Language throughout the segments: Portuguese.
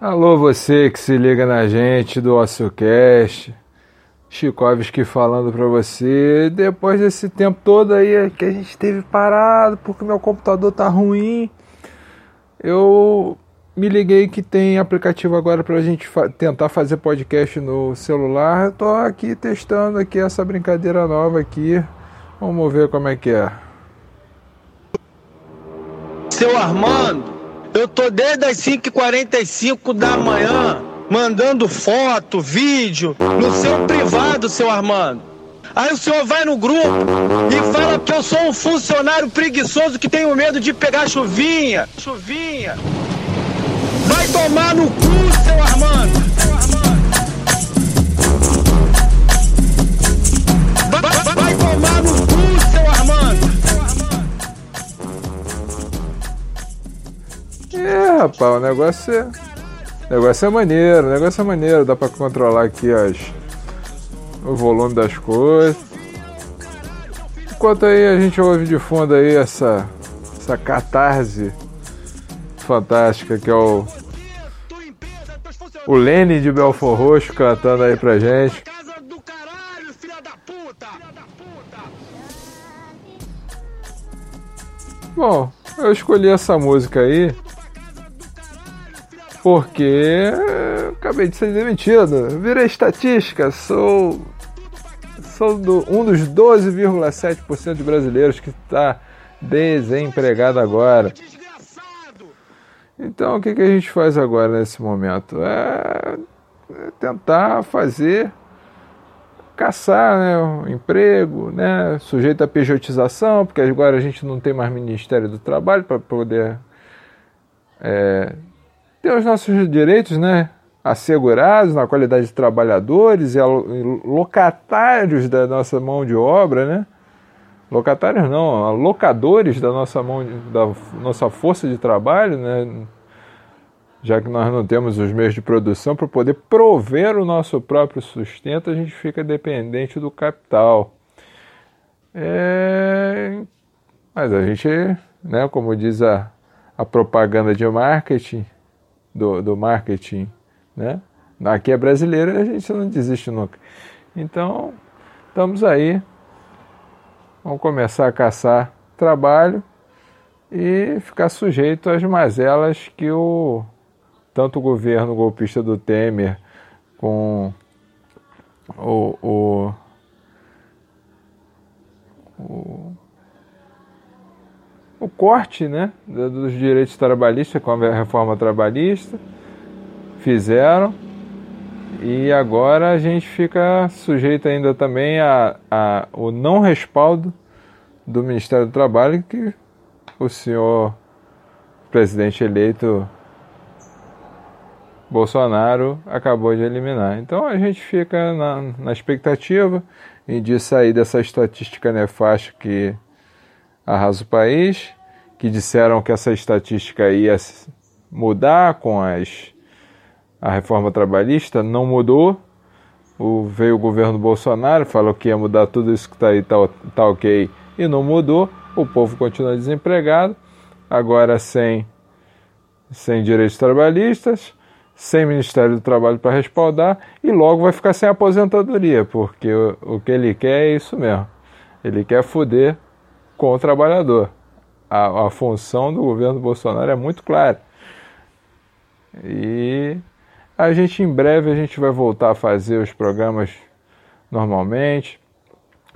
Alô, você que se liga na gente do OcioCast. Chikovski falando para você. Depois desse tempo todo aí que a gente teve parado porque meu computador tá ruim, eu me liguei que tem aplicativo agora pra gente fa tentar fazer podcast no celular. Eu tô aqui testando aqui essa brincadeira nova aqui. Vamos ver como é que é. Seu Armando, eu tô desde as 5h45 da manhã mandando foto, vídeo no seu privado, seu Armando. Aí o senhor vai no grupo e fala que eu sou um funcionário preguiçoso que tenho medo de pegar chuvinha. Chuvinha. Vai tomar no cu, seu Armando. Rapaz, o negócio é. O negócio é maneiro, o negócio é maneiro, dá pra controlar aqui as, o volume das coisas. Enquanto aí a gente ouve de fundo aí essa, essa catarse fantástica que é o, o Lene de Belfor Roxo cantando aí pra gente. Bom, eu escolhi essa música aí porque acabei de ser demitido. Virei estatística, sou sou do, um dos 12,7% de brasileiros que está desempregado agora. Então o que, que a gente faz agora nesse momento? É, é tentar fazer caçar né, um emprego, né, sujeito à pejotização, porque agora a gente não tem mais Ministério do Trabalho para poder é, ter os nossos direitos né, assegurados na qualidade de trabalhadores e locatários da nossa mão de obra, né? Locatários não, alocadores da nossa mão, da nossa força de trabalho, né? já que nós não temos os meios de produção para poder prover o nosso próprio sustento, a gente fica dependente do capital. É, Mas a gente, né, como diz a, a propaganda de marketing, do, do marketing, né? Aqui é brasileiro a gente não desiste nunca. Então, estamos aí. Vamos começar a caçar trabalho e ficar sujeito às mazelas que o tanto o governo golpista do Temer com o, o, corte né, dos direitos trabalhistas com a reforma trabalhista fizeram e agora a gente fica sujeito ainda também a, a o não respaldo do Ministério do Trabalho que o senhor presidente eleito Bolsonaro acabou de eliminar. Então a gente fica na, na expectativa de sair dessa estatística nefasta que arrasa o país, que disseram que essa estatística ia s- mudar com as, a reforma trabalhista, não mudou. O, veio o governo Bolsonaro, falou que ia mudar tudo isso que está aí, tá, tá ok, e não mudou. O povo continua desempregado, agora sem sem direitos trabalhistas, sem Ministério do Trabalho para respaldar e logo vai ficar sem aposentadoria, porque o, o que ele quer é isso mesmo. Ele quer foder com o trabalhador. A, a função do governo Bolsonaro é muito clara. E a gente em breve a gente vai voltar a fazer os programas normalmente.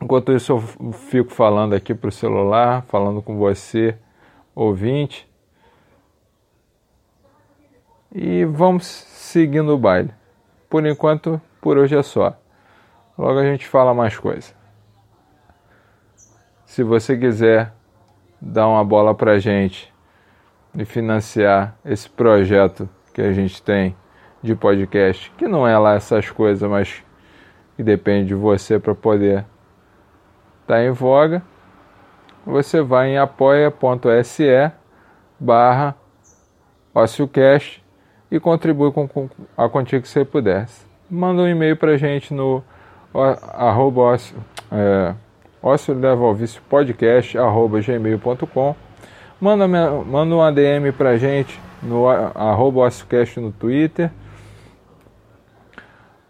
Enquanto isso eu fico falando aqui para o celular, falando com você, ouvinte. E vamos seguindo o baile. Por enquanto, por hoje é só. Logo a gente fala mais coisa. Se você quiser dar uma bola pra gente e financiar esse projeto que a gente tem de podcast, que não é lá essas coisas, mas que depende de você para poder estar em voga, você vai em apoia.se barra OcioCast e contribui com, com a quantia que você puder. Manda um e-mail para a gente no arroba ócio, é, ócio leva ao vício podcast arroba gmail.com manda, manda um ADM para a gente no arroba OcioCast no Twitter,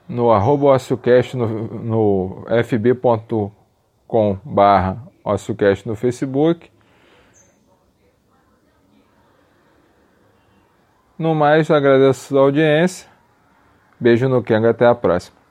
no arroba OcioCast no, no fb.com barra OcioCast no Facebook. No mais, agradeço a audiência. Beijo no Kenga, até a próxima.